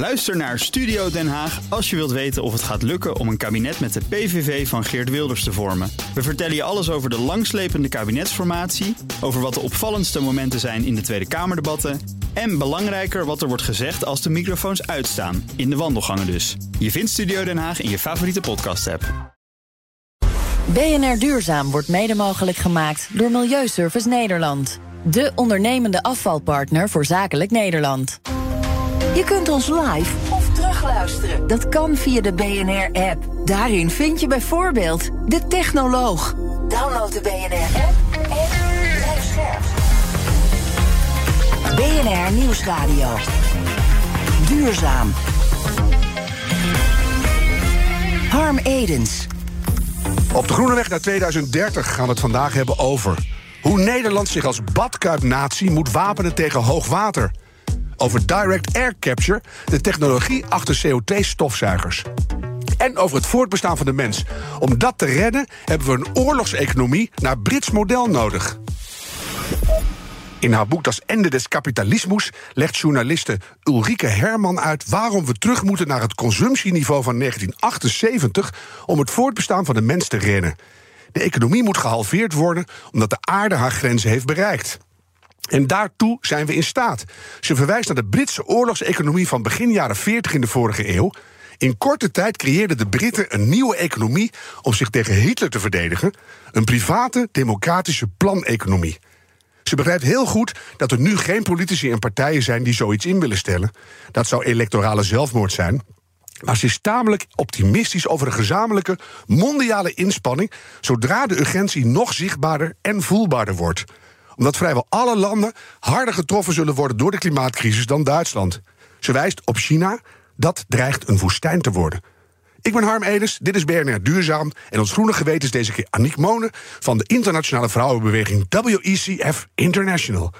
Luister naar Studio Den Haag als je wilt weten of het gaat lukken om een kabinet met de PVV van Geert Wilders te vormen. We vertellen je alles over de langslepende kabinetsformatie, over wat de opvallendste momenten zijn in de Tweede Kamerdebatten en belangrijker wat er wordt gezegd als de microfoons uitstaan, in de wandelgangen dus. Je vindt Studio Den Haag in je favoriete podcast-app. BNR Duurzaam wordt mede mogelijk gemaakt door Milieuservice Nederland. De ondernemende afvalpartner voor zakelijk Nederland. Je kunt ons live of terugluisteren. Dat kan via de BNR-app. Daarin vind je bijvoorbeeld De Technoloog. Download de BNR-app en blijf scherp. BNR Nieuwsradio. Duurzaam. Harm Edens. Op de Groene Weg naar 2030 gaan we het vandaag hebben over... hoe Nederland zich als badkuipnatie moet wapenen tegen hoogwater. Over direct air capture, de technologie achter CO2-stofzuigers. En over het voortbestaan van de mens. Om dat te redden hebben we een oorlogseconomie naar Brits model nodig. In haar boek Das Ende des Kapitalismus legt journaliste Ulrike Herman uit waarom we terug moeten naar het consumptieniveau van 1978 om het voortbestaan van de mens te redden. De economie moet gehalveerd worden omdat de aarde haar grenzen heeft bereikt. En daartoe zijn we in staat. Ze verwijst naar de Britse oorlogseconomie van begin jaren 40 in de vorige eeuw. In korte tijd creëerden de Britten een nieuwe economie om zich tegen Hitler te verdedigen: een private, democratische planeconomie. Ze begrijpt heel goed dat er nu geen politici en partijen zijn die zoiets in willen stellen. Dat zou electorale zelfmoord zijn. Maar ze is tamelijk optimistisch over een gezamenlijke mondiale inspanning zodra de urgentie nog zichtbaarder en voelbaarder wordt. Omdat vrijwel alle landen harder getroffen zullen worden door de klimaatcrisis dan Duitsland. Ze wijst op China, dat dreigt een woestijn te worden. Ik ben Harm Edens, dit is BNR Duurzaam. En ons groene geweten is deze keer Aniek Monen... van de internationale vrouwenbeweging WECF International.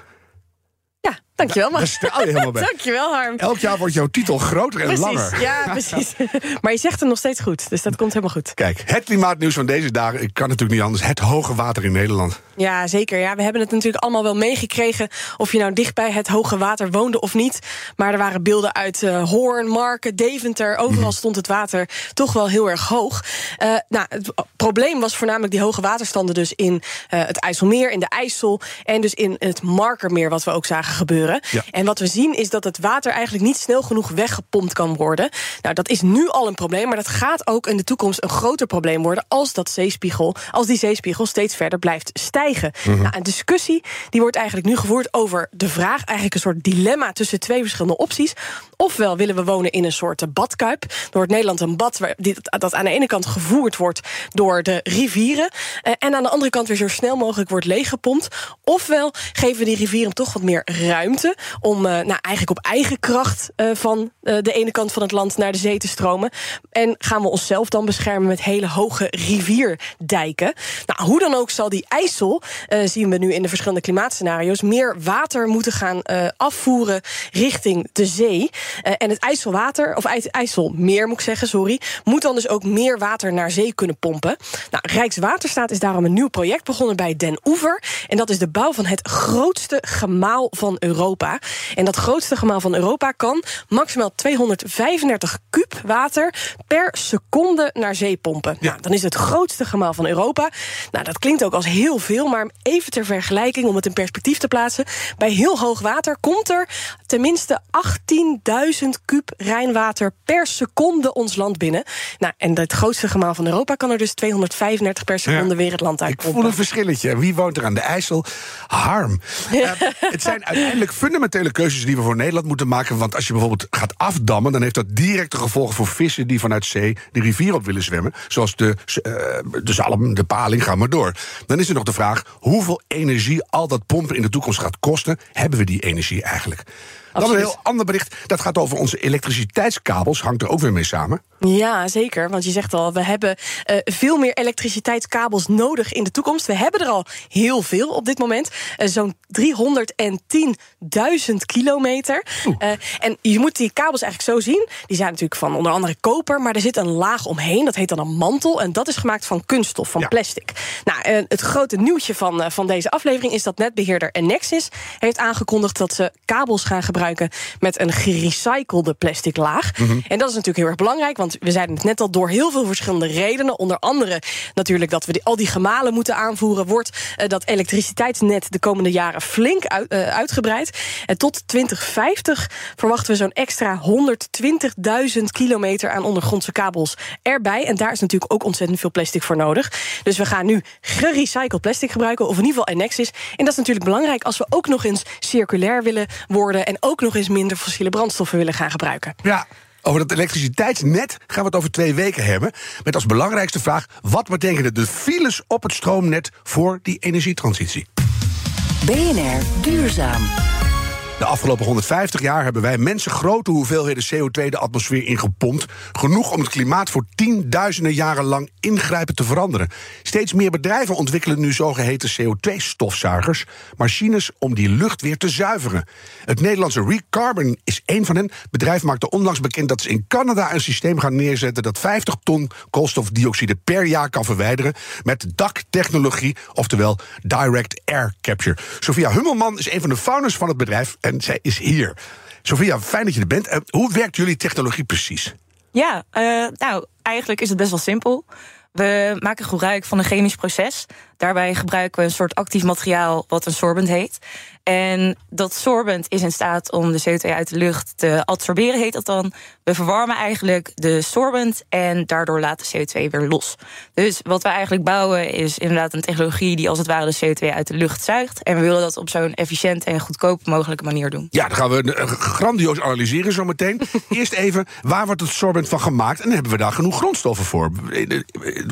Dankjewel. Daar straal je helemaal bij. dankjewel, Harm. Elk jaar wordt jouw titel groter en precies, langer. ja, precies. maar je zegt het nog steeds goed, dus dat komt helemaal goed. Kijk, het klimaatnieuws van deze dagen... ik kan natuurlijk niet anders, het hoge water in Nederland. Ja, zeker. Ja, we hebben het natuurlijk allemaal wel meegekregen... of je nou dicht bij het hoge water woonde of niet. Maar er waren beelden uit uh, Hoorn, Marken, Deventer. Overal Mhm. stond het water toch wel heel erg hoog. Uh, nou, het probleem was voornamelijk die hoge waterstanden... dus in uh, het IJsselmeer, in de IJssel... en dus in het Markermeer, wat we ook zagen gebeuren. Ja. En wat we zien is dat het water eigenlijk niet snel genoeg weggepompt kan worden. Nou, dat is nu al een probleem, maar dat gaat ook in de toekomst een groter probleem worden als dat zeespiegel, als die zeespiegel steeds verder blijft stijgen. nou, een discussie die wordt eigenlijk nu gevoerd over de vraag, eigenlijk een soort dilemma tussen twee verschillende opties. Ofwel willen we wonen in een soort badkuip. Er wordt Nederland een bad waar, die, dat aan de ene kant gevoerd wordt door de rivieren. Uh, en aan de andere kant weer zo snel mogelijk wordt leeggepompt. Ofwel geven we die rivieren toch wat meer ruimte om uh, nou, eigenlijk op eigen kracht uh, van uh, de ene kant van het land naar de zee te stromen. En gaan we onszelf dan beschermen met hele hoge rivierdijken. Nou, hoe dan ook zal die IJssel, zien we nu in de verschillende klimaatscenario's, meer water moeten gaan afvoeren richting de zee. en het IJsselwater, of IJsselmeer moet ik zeggen, sorry, moet dan dus ook meer water naar zee kunnen pompen. Nou, Rijkswaterstaat is daarom een nieuw project begonnen bij Den Oever. En dat is de bouw van het grootste gemaal van Europa. En dat grootste gemaal van Europa kan maximaal 235 kub water per seconde naar zee pompen. Ja. Nou, dan is het grootste gemaal van Europa. Nou, dat klinkt ook als heel veel, maar even ter vergelijking, om het in perspectief te plaatsen. Bij heel hoog water komt er tenminste 18.000 kub Rijnwater per seconde ons land binnen. Nou, en het grootste gemaal van Europa kan er dus 235 per seconde ja. weer het land uit Ik voel een verschilletje. Wie woont er aan de IJssel? Harm. Uh, het zijn uiteindelijk fundamentele keuzes die we voor Nederland moeten maken. Want als je bijvoorbeeld gaat afdammen, dan heeft dat directe gevolgen voor vissen die vanuit zee de rivier op willen zwemmen. Zoals de, uh, de zalm, de paling, ga maar door. Dan is er nog de vraag hoeveel energie al dat pompen in de toekomst gaat kosten. Hebben we die energie eigenlijk? Dan een heel ander bericht. Dat gaat over onze elektriciteitskabels. Hangt er ook weer mee samen. Ja, zeker. Want je zegt al, we hebben uh, veel meer elektriciteitskabels nodig in de toekomst. We hebben er al heel veel op dit moment. Uh, Zo'n 310.000 kilometer. Uh, en je moet die kabels eigenlijk zo zien. Die zijn natuurlijk van onder andere koper. Maar er zit een laag omheen. Dat heet dan een mantel. En dat is gemaakt van kunststof, van ja. plastic. Nou, het grote nieuwtje van, van deze aflevering is dat netbeheerder Enexis heeft aangekondigd dat ze kabels gaan gebruiken gebruiken met een gerecyclede plastic laag. En dat is natuurlijk heel erg belangrijk, want we zeiden het net al door heel veel verschillende redenen. Onder andere natuurlijk dat we die, al die gemalen moeten aanvoeren, wordt uh, dat elektriciteitsnet de komende jaren flink uit, uh, uitgebreid. En tot 2050 verwachten we zo'n extra 120.000 kilometer aan ondergrondse kabels erbij. En daar is natuurlijk ook ontzettend veel plastic voor nodig. Dus we gaan nu gerecycled plastic gebruiken, of in ieder geval Enexis. En dat is natuurlijk belangrijk als we ook nog eens circulair willen worden en ook nog eens minder fossiele brandstoffen willen gaan gebruiken. Ja. Over dat elektriciteitsnet gaan we het over twee weken hebben. Met als belangrijkste vraag: wat betekenen de files op het stroomnet voor die energietransitie? BNR Duurzaam. De afgelopen 150 jaar hebben wij mensen grote hoeveelheden CO2 de atmosfeer ingepompt. Genoeg om het klimaat voor tienduizenden jaren lang ingrijpend te veranderen. Steeds meer bedrijven ontwikkelen nu zogeheten CO2-stofzuigers. Machines om die lucht weer te zuiveren. Het Nederlandse Recarbon is één van hen. Het bedrijf maakte onlangs bekend dat ze in Canada een systeem gaan neerzetten. dat 50 ton koolstofdioxide per jaar kan verwijderen. met daktechnologie, oftewel direct air capture. Sophia Hummelman is een van de founders van het bedrijf en zij is hier. Sofia, fijn dat je er bent. Uh, hoe werkt jullie technologie precies? Ja, uh, nou, eigenlijk is het best wel simpel. We maken gebruik van een chemisch proces. Daarbij gebruiken we een soort actief materiaal wat een sorbent heet. En dat sorbent is in staat om de CO2 uit de lucht te absorberen, heet dat dan. We verwarmen eigenlijk de sorbent en daardoor laat de CO2 weer los. Dus wat we eigenlijk bouwen is inderdaad een technologie die als het ware de CO2 uit de lucht zuigt. En we willen dat op zo'n efficiënte en goedkope mogelijke manier doen. Ja, dan gaan we grandioos analyseren zometeen. Eerst even, waar wordt het sorbent van gemaakt? En hebben we daar genoeg grondstoffen voor?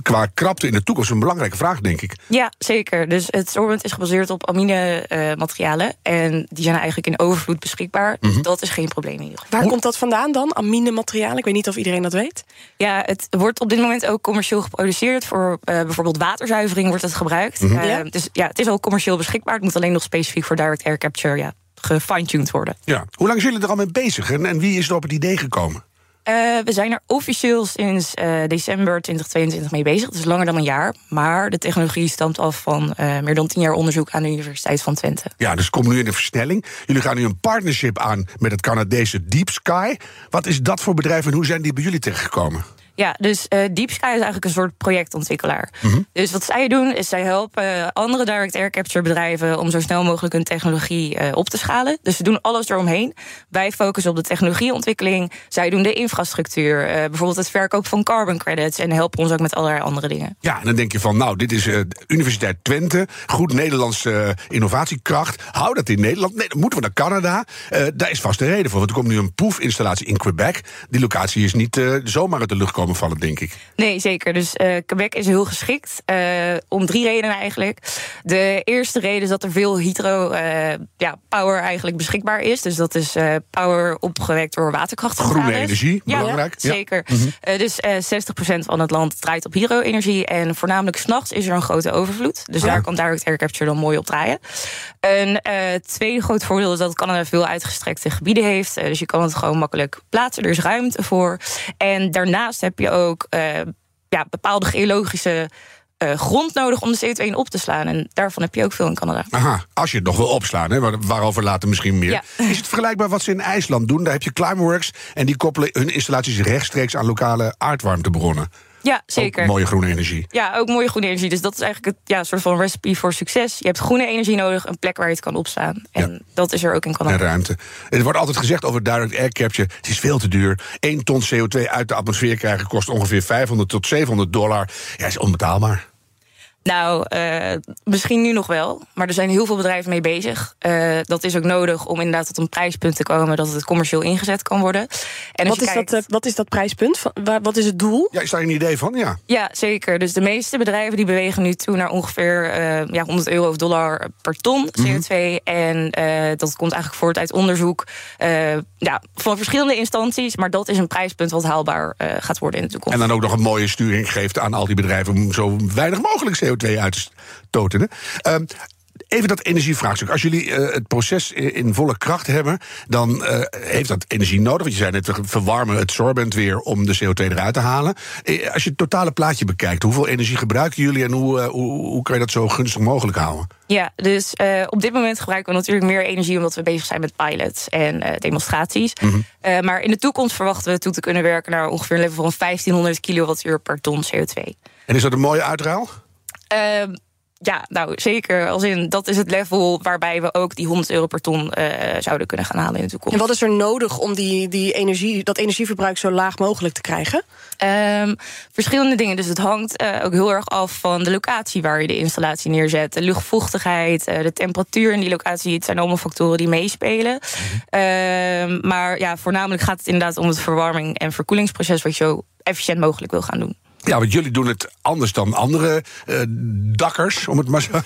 Qua krapte in de toekomst een belangrijke vraag, denk ik. Ja, zeker. Dus het sorbent is gebaseerd op amine uh, materialen. En die zijn eigenlijk in overvloed beschikbaar. Dus Mhm. dat is geen probleem in ieder geval. Waar komt dat vandaan dan? Amine materialen? Ik weet niet of iedereen dat weet. Ja, het wordt op dit moment ook commercieel geproduceerd. Voor uh, bijvoorbeeld waterzuivering wordt het gebruikt. Uh, Ja. Dus ja, het is al commercieel beschikbaar. Het moet alleen nog specifiek voor direct air capture ja, gefine-tuned worden. Ja. Hoe lang zijn jullie er al mee bezig? En, en wie is er op het idee gekomen? Uh, we zijn er officieel sinds uh, december 2022 mee bezig. Dus langer dan een jaar. Maar de technologie stamt af van uh, meer dan tien jaar onderzoek aan de Universiteit van Twente. Ja, dus komt nu in een versnelling. Jullie gaan nu een partnership aan met het Canadese Deep Sky. Wat is dat voor bedrijf en hoe zijn die bij jullie terechtgekomen? Ja, dus uh, Deep Sky is eigenlijk een soort projectontwikkelaar. Mm -hmm. Dus wat zij doen, is zij helpen andere direct air capture bedrijven om zo snel mogelijk hun technologie uh, op te schalen. Dus ze doen alles eromheen. Wij focussen op de technologieontwikkeling. Zij doen de infrastructuur, uh, bijvoorbeeld het verkoop van carbon credits en helpen ons ook met allerlei andere dingen. Ja, en dan denk je van, nou, dit is Universiteit Twente, goed Nederlandse innovatiekracht. Hou dat in Nederland. Nee, dan moeten we naar Canada. daar is vast een reden voor, want er komt nu een proefinstallatie in Quebec. Die locatie is niet zomaar uit de lucht komen vallen, denk ik. Nee, zeker. Dus uh, Quebec is heel geschikt. Uh, om drie redenen eigenlijk. De eerste reden is dat er veel hydro uh, ja, power eigenlijk beschikbaar is. Dus dat is power opgewekt door waterkracht. Groene energie, ja, belangrijk. Ja, zeker. Mm -hmm. dus 60% van het land draait op hydro-energie. En voornamelijk s'nachts is er een grote overvloed. Dus daar kan direct air capture dan mooi op draaien. Een tweede groot voordeel is dat Canada veel uitgestrekte gebieden heeft. dus je kan het gewoon makkelijk plaatsen. Er is ruimte voor. En daarnaast heb je ook uh, ja, bepaalde geologische uh, grond nodig om de CO2 in op te slaan. En daarvan heb je ook veel in Canada. Aha, als je het nog wil opslaan, hè, waarover later misschien meer. Ja. Is het vergelijkbaar wat ze in IJsland doen? Daar heb je Climeworks en die koppelen hun installaties rechtstreeks aan lokale aardwarmtebronnen. Ja, zeker. Ook mooie groene energie. Ja, ook mooie groene energie. Dus dat is eigenlijk het ja, soort van recipe voor succes. Je hebt groene energie nodig, een plek waar je het kan opslaan. En ja. dat is er ook in Canada. En ruimte. Er wordt altijd gezegd over direct air capture: het is veel te duur. 1 ton CO2 uit de atmosfeer krijgen kost ongeveer 500 tot 700 dollar. Ja, is onbetaalbaar. Nou, uh, misschien nu nog wel. Maar er zijn heel veel bedrijven mee bezig. Uh, dat is ook nodig om inderdaad tot een prijspunt te komen dat het commercieel ingezet kan worden. En wat, is kijkt... dat, uh, wat is dat prijspunt? Wat is het doel? Ja, is daar een idee van? Ja, ja zeker. Dus de meeste bedrijven die bewegen nu toe naar ongeveer ja, 100 euro of dollar per ton CO2. Mm -hmm. En dat komt eigenlijk voort uit onderzoek ja, van verschillende instanties. Maar dat is een prijspunt wat haalbaar gaat worden in de toekomst. En dan ook nog een mooie sturing geeft aan al die bedrijven om zo weinig mogelijk CO2 uit te stoten. Um, Even dat energievraagstuk. Als jullie uh, het proces in volle kracht hebben, dan uh, heeft dat energie nodig. Want je zei net, we verwarmen het sorbent weer om de CO2 eruit te halen. Als je het totale plaatje bekijkt, hoeveel energie gebruiken jullie en hoe, hoe, hoe kan je dat zo gunstig mogelijk houden? Ja, dus op dit moment gebruiken we natuurlijk meer energie omdat we bezig zijn met pilots en demonstraties. Mm -hmm. uh, maar in de toekomst verwachten we toe te kunnen werken naar ongeveer een level van 1500 kilowattuur per ton CO2. En is dat een mooie uitruil? Ehm, ja, nou zeker. Als in, dat is het level waarbij we ook die 100 euro per ton uh, zouden kunnen gaan halen in de toekomst. En wat is er nodig om die, die energie, dat energieverbruik zo laag mogelijk te krijgen? Um, verschillende dingen. Dus het hangt uh, ook heel erg af van de locatie waar je de installatie neerzet. De luchtvochtigheid, uh, de temperatuur in die locatie. Het zijn allemaal factoren die meespelen. -hmm. maar ja, voornamelijk gaat het inderdaad om het verwarming- en verkoelingsproces... wat je zo efficiënt mogelijk wil gaan doen. Ja, want jullie doen het anders dan andere uh, dakkers, om het maar zo.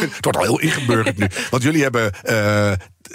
het wordt al heel ingeburgerd nu. Want jullie hebben uh,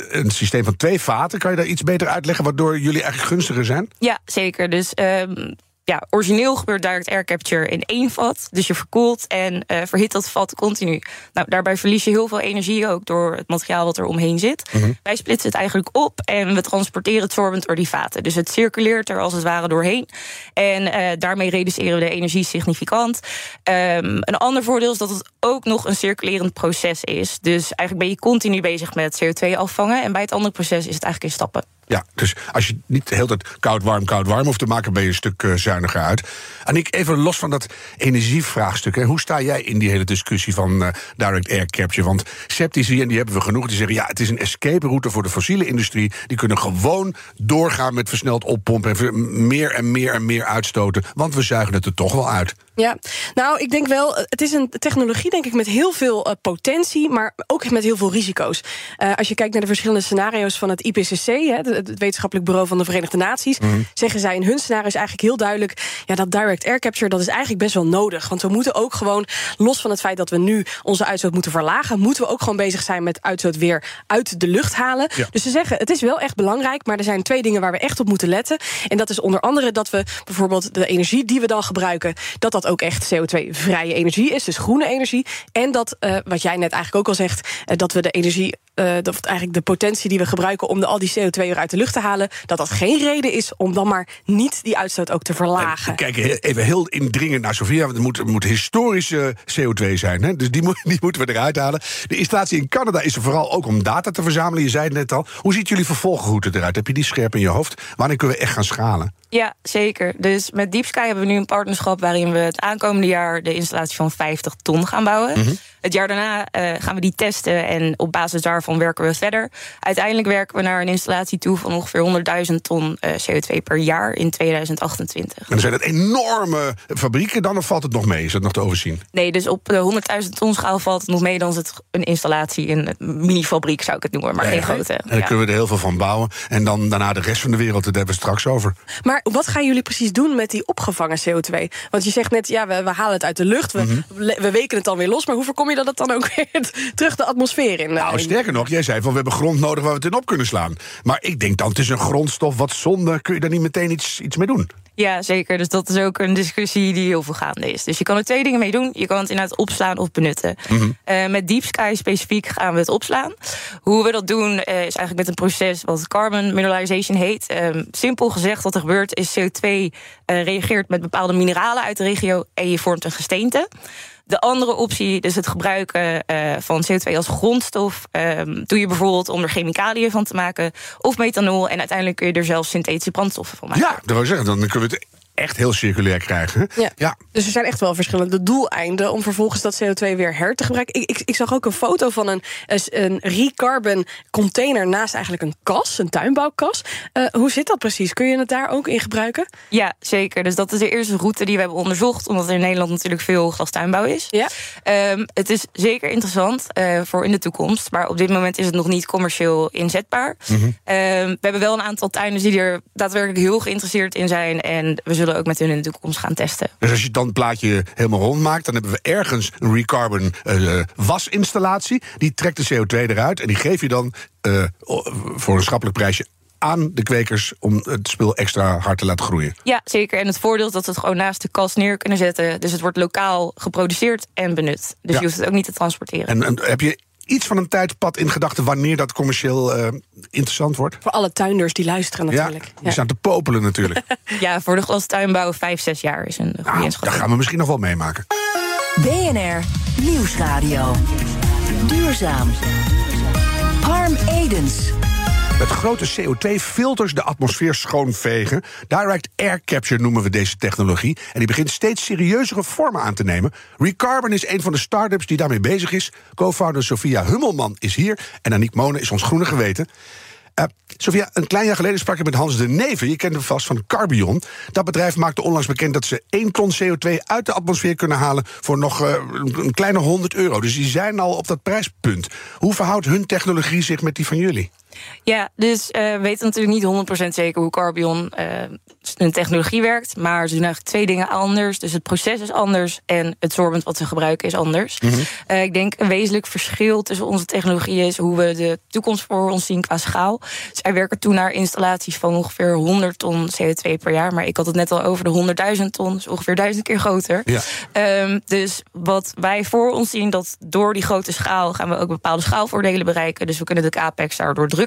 een systeem van twee vaten. Kan je daar iets beter uitleggen waardoor jullie eigenlijk gunstiger zijn? Ja, zeker. Dus. Um ja, origineel gebeurt direct air capture in één vat. Dus je verkoelt en uh, verhit dat vat continu. Nou, daarbij verlies je heel veel energie ook door het materiaal wat er omheen zit. Mm -hmm. Wij splitsen het eigenlijk op en we transporteren het sorbent door die vaten. Dus het circuleert er als het ware doorheen. En uh, daarmee reduceren we de energie significant. Um, een ander voordeel is dat het ook nog een circulerend proces is. Dus eigenlijk ben je continu bezig met CO2 afvangen. En bij het andere proces is het eigenlijk in stappen. Ja, dus als je niet de hele tijd koud, warm, koud, warm hoeft te maken, ben je een stuk uh, zuiniger uit. En ik even los van dat energievraagstuk. Hè, hoe sta jij in die hele discussie van uh, direct air capture? Want sceptici, en die hebben we genoeg, die zeggen ja, het is een escape route voor de fossiele industrie. Die kunnen gewoon doorgaan met versneld oppompen en meer en meer en meer uitstoten. Want we zuigen het er toch wel uit. Ja, nou, ik denk wel, het is een technologie, denk ik, met heel veel uh, potentie, maar ook met heel veel risico's. Uh, als je kijkt naar de verschillende scenario's van het IPCC, hè, het Wetenschappelijk Bureau van de Verenigde Naties, mm. zeggen zij in hun scenario's eigenlijk heel duidelijk: ja, dat direct air capture, dat is eigenlijk best wel nodig. Want we moeten ook gewoon, los van het feit dat we nu onze uitstoot moeten verlagen, moeten we ook gewoon bezig zijn met uitstoot weer uit de lucht halen. Ja. Dus ze zeggen, het is wel echt belangrijk, maar er zijn twee dingen waar we echt op moeten letten. En dat is onder andere dat we bijvoorbeeld de energie die we dan gebruiken, dat dat ook echt CO2-vrije energie is, dus groene energie. En dat, uh, wat jij net eigenlijk ook al zegt, uh, dat we de energie, uh, dat eigenlijk de potentie die we gebruiken om de, al die CO2 weer uit de lucht te halen, dat dat geen reden is om dan maar niet die uitstoot ook te verlagen. Kijk, even heel indringend naar Sofia. Het moet, het moet historische CO2 zijn, hè? dus die, moet, die moeten we eruit halen. De installatie in Canada is er vooral ook om data te verzamelen. Je zei het net al. Hoe ziet jullie vervolgroute eruit? Heb je die scherp in je hoofd? Wanneer kunnen we echt gaan schalen? Ja, zeker. Dus met Deep Sky hebben we nu een partnerschap waarin we het aankomende jaar de installatie van 50 ton gaan bouwen. Mm -hmm. Het jaar daarna uh, gaan we die testen en op basis daarvan werken we verder. Uiteindelijk werken we naar een installatie toe van ongeveer 100.000 ton uh, CO2 per jaar in 2028. En zijn het enorme fabrieken, dan of valt het nog mee? Is dat nog te overzien? Nee, dus op de 100.000 ton schaal valt het nog mee. Dan is het een installatie, een mini-fabriek zou ik het noemen, maar nee, geen grote. En dan ja. kunnen we er heel veel van bouwen. En dan daarna de rest van de wereld, daar hebben we straks over. Maar wat gaan jullie precies doen met die opgevangen CO2? Want je zegt net, ja, we, we halen het uit de lucht, we, mm -hmm. we weken het dan weer los. Maar hoe voorkom je dat het dan ook weer terug de atmosfeer in? Nou, sterker nog, jij zei van we hebben grond nodig waar we het in op kunnen slaan. Maar ik denk dan, het is een grondstof, wat zonde, kun je daar niet meteen iets, iets mee doen? Ja, zeker. Dus dat is ook een discussie die heel veel gaande is. Dus je kan er twee dingen mee doen. Je kan het inderdaad opslaan of benutten. Mm -hmm. uh, met Deep Sky specifiek gaan we het opslaan. Hoe we dat doen uh, is eigenlijk met een proces wat carbon mineralization heet. Uh, simpel gezegd, wat er gebeurt is CO2 uh, reageert met bepaalde mineralen uit de regio en je vormt een gesteente. De andere optie, dus het gebruiken uh, van CO2 als grondstof, um, doe je bijvoorbeeld om er chemicaliën van te maken of methanol. En uiteindelijk kun je er zelfs synthetische brandstoffen van maken. Ja, dat wil zeggen. Dan kunnen we het echt heel circulair krijgen. Ja. ja. Dus er zijn echt wel verschillende doeleinden om vervolgens dat CO2 weer her te gebruiken. Ik, ik, ik zag ook een foto van een, een recarbon container naast eigenlijk een kas, een tuinbouwkas. Uh, hoe zit dat precies? Kun je het daar ook in gebruiken? Ja, zeker. Dus dat is de eerste route die we hebben onderzocht, omdat er in Nederland natuurlijk veel glastuinbouw is. Ja. Um, het is zeker interessant uh, voor in de toekomst, maar op dit moment is het nog niet commercieel inzetbaar. Mm -hmm. um, we hebben wel een aantal tuinders die er daadwerkelijk heel geïnteresseerd in zijn en we zullen ook met hun in de toekomst gaan testen. Dus als je dan het plaatje helemaal rond maakt, dan hebben we ergens een recarbon uh, wasinstallatie. Die trekt de CO2 eruit en die geef je dan uh, voor een schappelijk prijsje aan de kwekers om het spul extra hard te laten groeien. Ja, zeker. En het voordeel is dat we het gewoon naast de kas neer kunnen zetten. Dus het wordt lokaal geproduceerd en benut. Dus ja. je hoeft het ook niet te transporteren. En, en heb je iets van een tijdpad in gedachten wanneer dat commercieel uh, interessant wordt? Voor alle tuinders die luisteren natuurlijk. Ja, die staan te popelen natuurlijk. ja, voor de glastuinbouw vijf, zes jaar is een goede nou, Dat gaan we misschien nog wel meemaken. BNR Nieuwsradio. Duurzaam. Harm Edens. Met grote CO2-filters de atmosfeer schoonvegen. Direct Air Capture noemen we deze technologie. En die begint steeds serieuzere vormen aan te nemen. Recarbon is een van de start-ups die daarmee bezig is. Co-founder Sophia Hummelman is hier. En Aniek Monen is ons groene geweten. Uh, Sophia, een klein jaar geleden sprak ik met Hans de Neven. Je kent hem vast van Carbion. Dat bedrijf maakte onlangs bekend dat ze 1 ton CO2 uit de atmosfeer kunnen halen voor nog uh, een kleine 100 euro. Dus die zijn al op dat prijspunt. Hoe verhoudt hun technologie zich met die van jullie? Ja, dus uh, we weten natuurlijk niet 100% zeker hoe Carbion uh, hun technologie werkt. Maar ze doen eigenlijk twee dingen anders. Dus het proces is anders en het sorbent wat ze gebruiken is anders. Mm -hmm. ik denk een wezenlijk verschil tussen onze technologie is hoe we de toekomst voor ons zien qua schaal. Zij werken toen naar installaties van ongeveer 100 ton CO2 per jaar. Maar ik had het net al over de 100.000 ton, dus ongeveer duizend keer groter. Ja. Um, dus wat wij voor ons zien, dat door die grote schaal gaan we ook bepaalde schaalvoordelen bereiken. Dus we kunnen de capex daardoor drukken.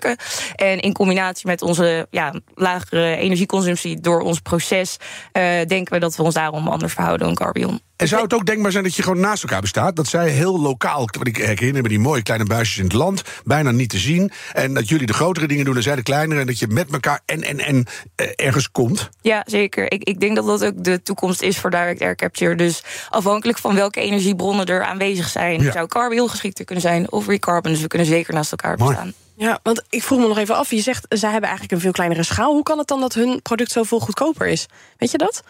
En in combinatie met onze ja, lagere energieconsumptie door ons proces, uh, denken we dat we ons daarom anders verhouden dan Carbion. En zou het ook denkbaar zijn dat je gewoon naast elkaar bestaat? Dat zij heel lokaal, wat ik herken, hebben die mooie kleine buisjes in het land, bijna niet te zien. En dat jullie de grotere dingen doen en zij de kleinere. En dat je met elkaar en en en eh, ergens komt. Ja, zeker. Ik, ik denk dat dat ook de toekomst is voor direct air capture. Dus afhankelijk van welke energiebronnen er aanwezig zijn, ja. zou heel geschikter kunnen zijn of recarbon. Dus we kunnen zeker naast elkaar bestaan. Ja, want ik vroeg me nog even af. Je zegt, zij hebben eigenlijk een veel kleinere schaal. Hoe kan het dan dat hun product zoveel goedkoper is? Weet je dat?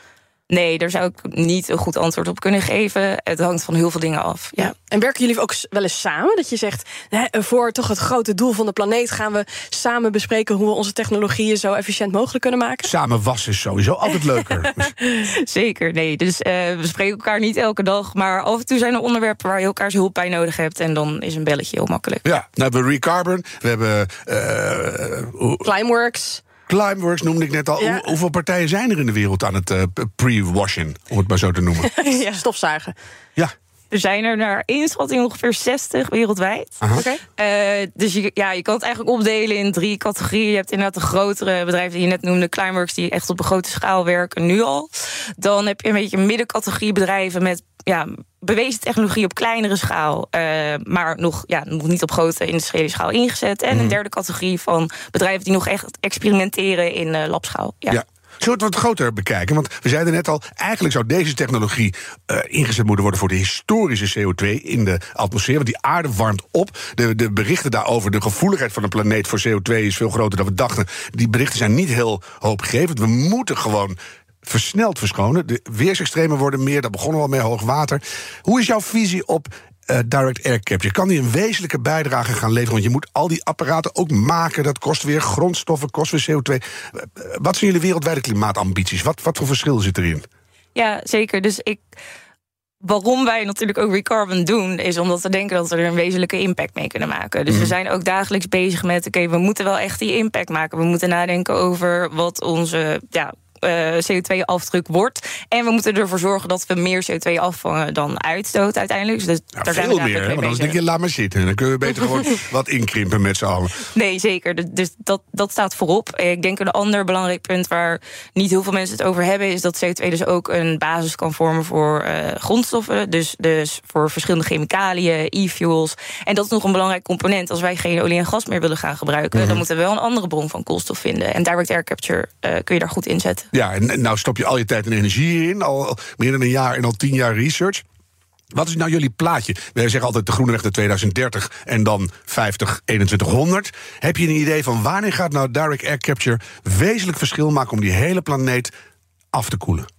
Nee, daar zou ik niet een goed antwoord op kunnen geven. Het hangt van heel veel dingen af. Ja. En werken jullie ook wel eens samen? Dat je zegt, voor toch het grote doel van de planeet gaan we samen bespreken hoe we onze technologieën zo efficiënt mogelijk kunnen maken? Samen wassen is sowieso altijd leuker. Zeker, nee. Dus uh, we spreken elkaar niet elke dag. Maar af en toe zijn er onderwerpen waar je elkaars hulp bij nodig hebt. En dan is een belletje heel makkelijk. Ja, nou hebben we Recarbon, we hebben. Uh, Climeworks. Climeworks noemde ik net al. hoeveel partijen zijn er in de wereld aan het uh, pre-washen, om het maar zo te noemen? ja, stofzuigen. Ja. Er zijn er naar inschatting ongeveer 60 wereldwijd. Okay. Uh, dus je, ja, je kan het eigenlijk opdelen in drie categorieën. Je hebt inderdaad de grotere bedrijven die je net noemde, Climeworks, die echt op een grote schaal werken nu al. Dan heb je een beetje een middencategorie bedrijven met ja, bewezen technologie op kleinere schaal, uh, maar nog, ja, nog niet op grote industriële schaal ingezet. En een mhm. derde categorie van bedrijven die nog echt experimenteren in uh, labschaal. Ja. ja. Zullen we het wat groter bekijken? Want we zeiden net al, eigenlijk zou deze technologie uh, ingezet moeten worden voor de historische CO2 in de atmosfeer. Want die aarde warmt op. De, de berichten daarover, de gevoeligheid van de planeet voor CO2 is veel groter dan we dachten. Die berichten zijn niet heel hoopgevend. We moeten gewoon versneld verschonen. De weersextremen worden meer, daar begonnen we al mee, hoog water. Hoe is jouw visie op uh, direct air capture. Kan die een wezenlijke bijdrage gaan leveren? Want je moet al die apparaten ook maken. Dat kost weer grondstoffen, kost weer CO2. Uh, wat zijn jullie wereldwijde klimaatambities? Wat, wat voor verschil zit erin? Ja, zeker. Dus ik. Waarom wij natuurlijk ook Recarbon doen, is omdat we denken dat we er een wezenlijke impact mee kunnen maken. Dus we mhm. zijn ook dagelijks bezig met: oké, we moeten wel echt die impact maken. We moeten nadenken over wat onze ja, CO2-afdruk wordt. En we moeten ervoor zorgen dat we meer CO2 afvangen dan uitstoot uiteindelijk. Dus ja, daar veel zijn we meer, want anders denk je, laat maar zitten. Dan kunnen we beter gewoon wat inkrimpen met z'n allen. Nee, zeker. Dus dat, dat staat voorop. Ik denk een ander belangrijk punt waar niet heel veel mensen het over hebben... is dat CO2 dus ook een basis kan vormen voor uh, grondstoffen. Dus, dus voor verschillende chemicaliën, e-fuels. En dat is nog een belangrijk component. Als wij geen olie en gas meer willen gaan gebruiken... Mhm. dan moeten we wel een andere bron van koolstof vinden. En direct air capture uh, kun je daar goed inzetten. Ja, en nou stop je al je tijd en energie in. Al meer dan een jaar en al tien jaar research. Wat is nou jullie plaatje? Wij zeggen altijd de Groene Weg naar 2030 en dan 50, 2100. Heb je een idee van wanneer gaat nou direct air capture wezenlijk verschil maken om die hele planeet af te koelen?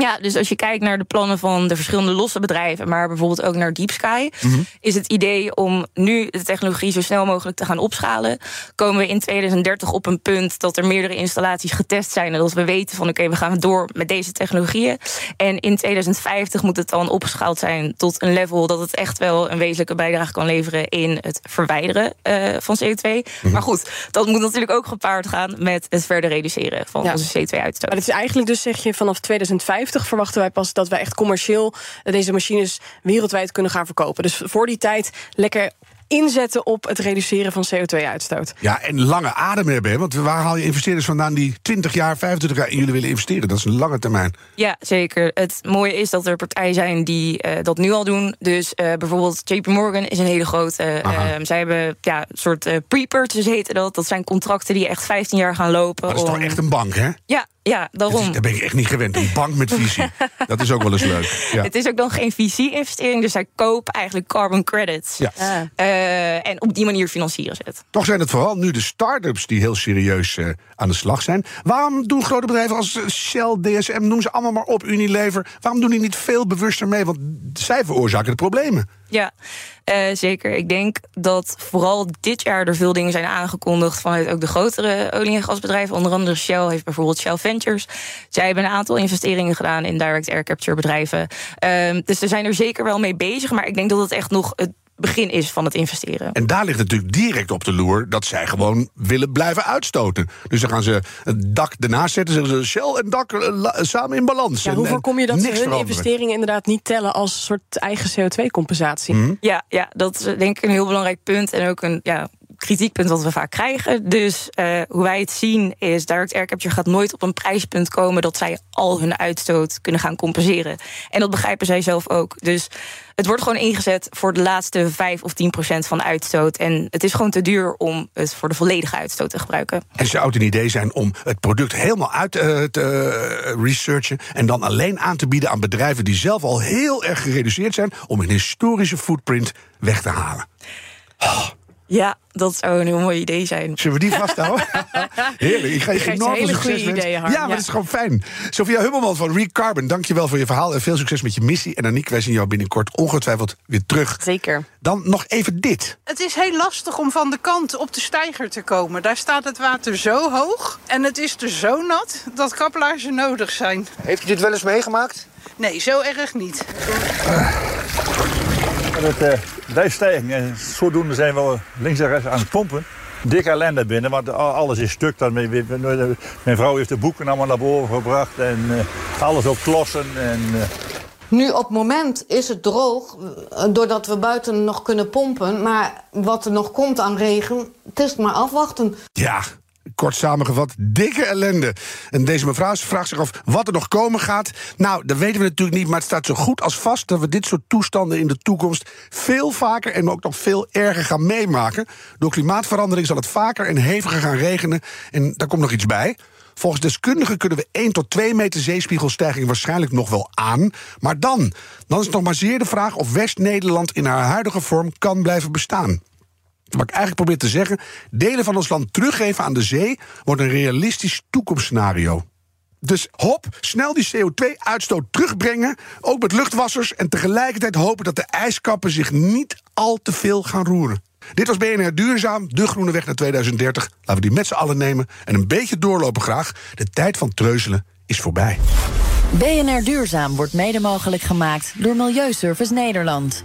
Ja, dus als je kijkt naar de plannen van de verschillende losse bedrijven, maar bijvoorbeeld ook naar Deep Sky, mhm. is het idee om nu de technologie zo snel mogelijk te gaan opschalen. Komen we in 2030 op een punt dat er meerdere installaties getest zijn en dat we weten van oké, we gaan door met deze technologieën. En in 2050 moet het dan opgeschaald zijn tot een level dat het echt wel een wezenlijke bijdrage kan leveren in het verwijderen uh, van CO2. Mhm. Maar goed, dat moet natuurlijk ook gepaard gaan met het verder reduceren van onze CO2-uitstoot. Maar het is eigenlijk dus zeg je vanaf 2050 verwachten wij pas dat wij echt commercieel deze machines wereldwijd kunnen gaan verkopen. Dus voor die tijd lekker inzetten op het reduceren van CO2-uitstoot. Ja, en lange adem hebben. Hè? Want waar haal je investeerders vandaan die 20 jaar, 25 jaar in jullie willen investeren? Dat is een lange termijn. Ja, zeker. Het mooie is dat er partijen zijn die uh, dat nu al doen. Dus uh, bijvoorbeeld JP Morgan is een hele grote. Uh, zij hebben ja, een soort pre-purchase heten dat. Dat zijn contracten die echt 15 jaar gaan lopen. Maar dat is om... toch echt een bank, hè? Ja, ja, daarom. Is, daar ben ik echt niet gewend. Een bank met visie. dat is ook wel eens leuk. Ja. Het is ook dan geen visie-investering, dus zij kopen eigenlijk carbon credits. Ja. Uh, uh, en op die manier financieren ze het. Toch zijn het vooral nu de start-ups die heel serieus uh, aan de slag zijn. Waarom doen grote bedrijven als Shell, DSM, noem ze allemaal maar op, Unilever... waarom doen die niet veel bewuster mee? Want zij veroorzaken de problemen. Ja, uh, zeker. Ik denk dat vooral dit jaar er veel dingen zijn aangekondigd vanuit ook de grotere olie- en gasbedrijven. Onder andere Shell heeft bijvoorbeeld Shell Ventures. Zij hebben een aantal investeringen gedaan in direct air capture bedrijven. Uh, dus ze zijn er zeker wel mee bezig. Maar ik denk dat het echt nog het begin is van het investeren. En daar ligt natuurlijk direct op de loer dat zij gewoon willen blijven uitstoten. Dus dan gaan ze het dak ernaast zetten, zeggen ze Shell en dak samen in balans. Ja, hoe voorkom je dat ze hun veranderen. investeringen inderdaad niet tellen als een soort eigen CO2-compensatie? Mm. Ja, ja, dat is denk ik een heel belangrijk punt en ook een ja, kritiekpunt wat we vaak krijgen. Dus uh, hoe wij het zien is, direct air capture gaat nooit op een prijspunt komen dat zij al hun uitstoot kunnen gaan compenseren. En dat begrijpen zij zelf ook. Dus het wordt gewoon ingezet voor de laatste 5 of 10 procent van de uitstoot. En het is gewoon te duur om het voor de volledige uitstoot te gebruiken. En zou het een idee zijn om het product helemaal uit uh, te uh, researchen en dan alleen aan te bieden aan bedrijven die zelf al heel erg gereduceerd zijn om een historische footprint weg te halen? Oh. Ja, dat zou een heel mooi idee zijn. Zullen we die vasthouden? Heerlijk. Ik ga je enorm hele succes goede ideeën, Ja, maar Ja. dat is gewoon fijn. Sophia Hubbelman van Recarbon, dankjewel voor je verhaal... en veel succes met je missie. En Aniek, wij zien jou binnenkort ongetwijfeld weer terug. Zeker. Dan nog even dit. Het is heel lastig om van de kant op de steiger te komen. Daar staat het water zo hoog en het is er zo nat dat kaplaarzen nodig zijn. Heeft u dit wel eens meegemaakt? Nee, zo erg niet. Het uh, blijft stijgen en zodoende zijn we links en rechts aan het pompen. Dikke ellende binnen, want alles is stuk. Mijn vrouw heeft de boeken allemaal naar boven gebracht en uh, alles op klossen. En, uh... Nu op het moment is het droog, doordat we buiten nog kunnen pompen. Maar wat er nog komt aan regen, het is maar afwachten. Ja, kort samengevat, dikke ellende. En deze mevrouw vraagt zich af wat er nog komen gaat. Nou, dat weten we natuurlijk niet, maar het staat zo goed als vast... dat we dit soort toestanden in de toekomst veel vaker... en ook nog veel erger gaan meemaken. Door klimaatverandering zal het vaker en heviger gaan regenen. En daar komt nog iets bij. Volgens deskundigen kunnen we 1 tot 2 meter zeespiegelstijging waarschijnlijk nog wel aan. Maar dan, dan is nog maar zeer de vraag of West-Nederland in haar huidige vorm kan blijven bestaan. Wat ik eigenlijk probeer te zeggen, delen van ons land teruggeven aan de zee wordt een realistisch toekomstscenario. Dus hop, snel die CO2-uitstoot terugbrengen, ook met luchtwassers... en tegelijkertijd hopen dat de ijskappen zich niet al te veel gaan roeren. Dit was BNR Duurzaam, de groene weg naar 2030. Laten we die met z'n allen nemen en een beetje doorlopen graag. De tijd van treuzelen is voorbij. BNR Duurzaam wordt mede mogelijk gemaakt door Milieuservice Nederland.